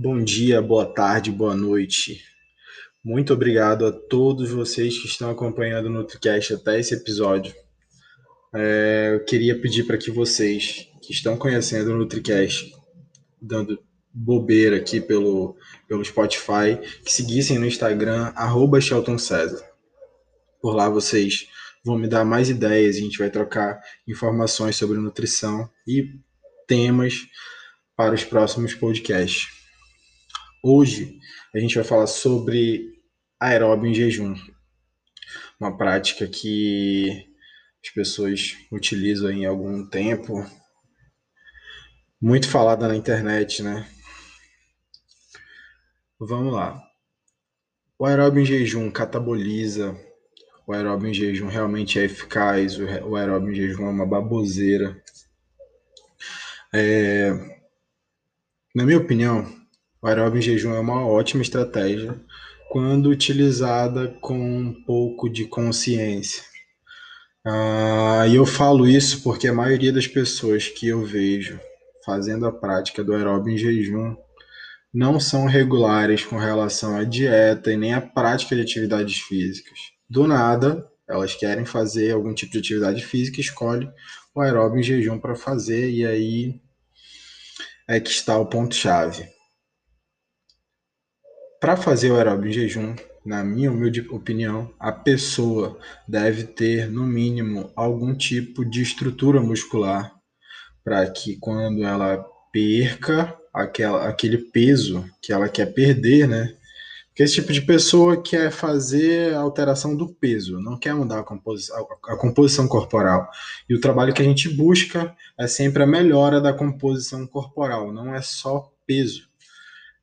Bom dia, boa tarde, boa noite. Muito obrigado a todos vocês que estão acompanhando o NutriCast até esse episódio. É, eu queria pedir para que vocês que estão conhecendo o NutriCast, dando bobeira aqui pelo, pelo Spotify, que seguissem no Instagram, arroba. Por lá vocês vão me dar mais ideias, a gente vai trocar informações sobre nutrição e temas para os próximos podcasts. Hoje a gente vai falar sobre aeróbio em jejum, uma prática que as pessoas utilizam em algum tempo, muito falada na internet, né? Vamos lá. O aeróbio em jejum cataboliza, o aeróbio em jejum realmente é eficaz, o aeróbio em jejum é uma baboseira. É... Na minha opinião, o aeróbio em jejum é uma ótima estratégia quando utilizada com um pouco de consciência. Ah, e eu falo isso porque a maioria das pessoas que eu vejo fazendo a prática do aeróbio em jejum não são regulares com relação à dieta e nem à prática de atividades físicas. Do nada, elas querem fazer algum tipo de atividade física, escolhe o aeróbio em jejum para fazer e aí é que está o ponto chave. Para fazer o aeróbio em jejum, na minha humilde opinião, a pessoa deve ter no mínimo algum tipo de estrutura muscular para que quando ela perca aquela, aquele peso que ela quer perder, né? Porque esse tipo de pessoa quer fazer a alteração do peso, não quer mudar a, composi a, a composição corporal. E o trabalho que a gente busca é sempre a melhora da composição corporal, não é só peso.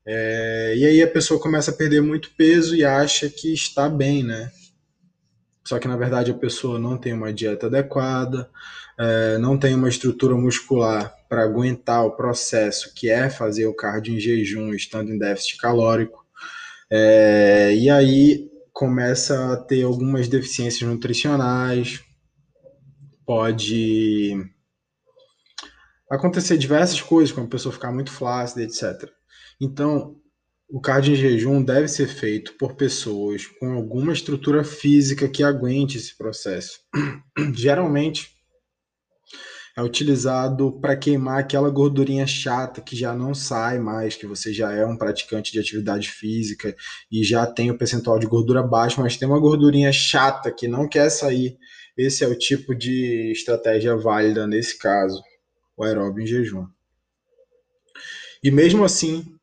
É, e aí a pessoa começa a perder muito peso e acha que está bem, né? Só que na verdade a pessoa não tem uma dieta adequada, é, não tem uma estrutura muscular para aguentar o processo que é fazer o cardio em jejum estando em déficit calórico. É, e aí começa a ter algumas deficiências nutricionais, pode acontecer diversas coisas, como a pessoa ficar muito flácida, etc. Então, o cardio em jejum deve ser feito por pessoas com alguma estrutura física que aguente esse processo. Geralmente, é utilizado para queimar aquela gordurinha chata que já não sai mais, que você já é um praticante de atividade física e já tem o percentual de gordura baixo, mas tem uma gordurinha chata que não quer sair. Esse é o tipo de estratégia válida nesse caso, o aeróbio em jejum. E mesmo assim,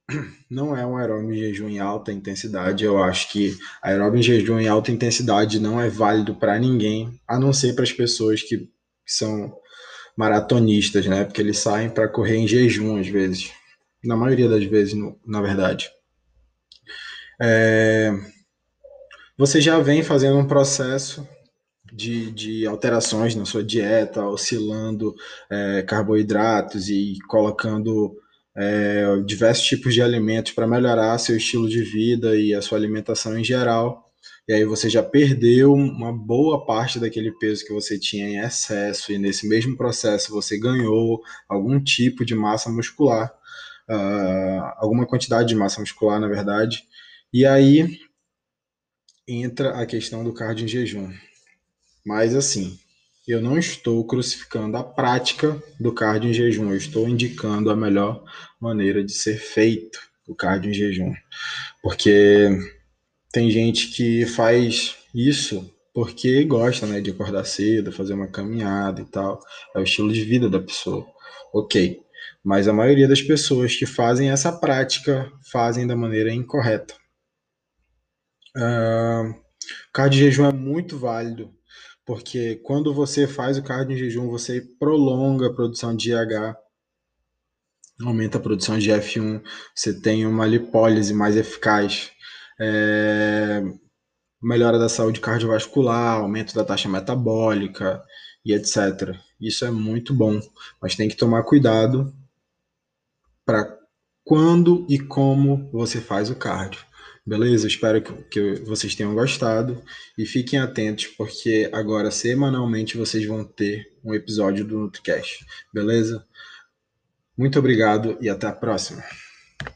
não é um aeróbio em jejum em alta intensidade. Eu acho que aeróbio em jejum em alta intensidade não é válido para ninguém, a não ser para as pessoas que são maratonistas, né? Porque eles saem para correr em jejum às vezes, na maioria das vezes, no, na verdade. É, você já vem fazendo um processo de, de alterações na sua dieta, oscilando é, carboidratos e colocando é, diversos tipos de alimentos para melhorar seu estilo de vida e a sua alimentação em geral e aí você já perdeu uma boa parte daquele peso que você tinha em excesso, e nesse mesmo processo você ganhou algum tipo de massa muscular, uh, alguma quantidade de massa muscular, na verdade, e aí entra a questão do cardio em jejum. Mas assim, eu não estou crucificando a prática do cardio em jejum, eu estou indicando a melhor maneira de ser feito o cardio em jejum. Porque tem gente que faz isso porque gosta, né, de acordar cedo, fazer uma caminhada e tal. É o estilo de vida da pessoa. Ok. Mas a maioria das pessoas que fazem essa prática fazem da maneira incorreta. Uh, cardio de jejum é muito válido, porque quando você faz o cardio em jejum, você prolonga a produção de IH, aumenta a produção de F1, você tem uma lipólise mais eficaz, é, melhora da saúde cardiovascular, aumento da taxa metabólica e etc. Isso é muito bom, mas tem que tomar cuidado para quando e como você faz o cardio. Beleza? Espero que, que vocês tenham gostado e fiquem atentos, porque agora semanalmente vocês vão ter um episódio do NutriCast. Beleza? Muito obrigado e até a próxima.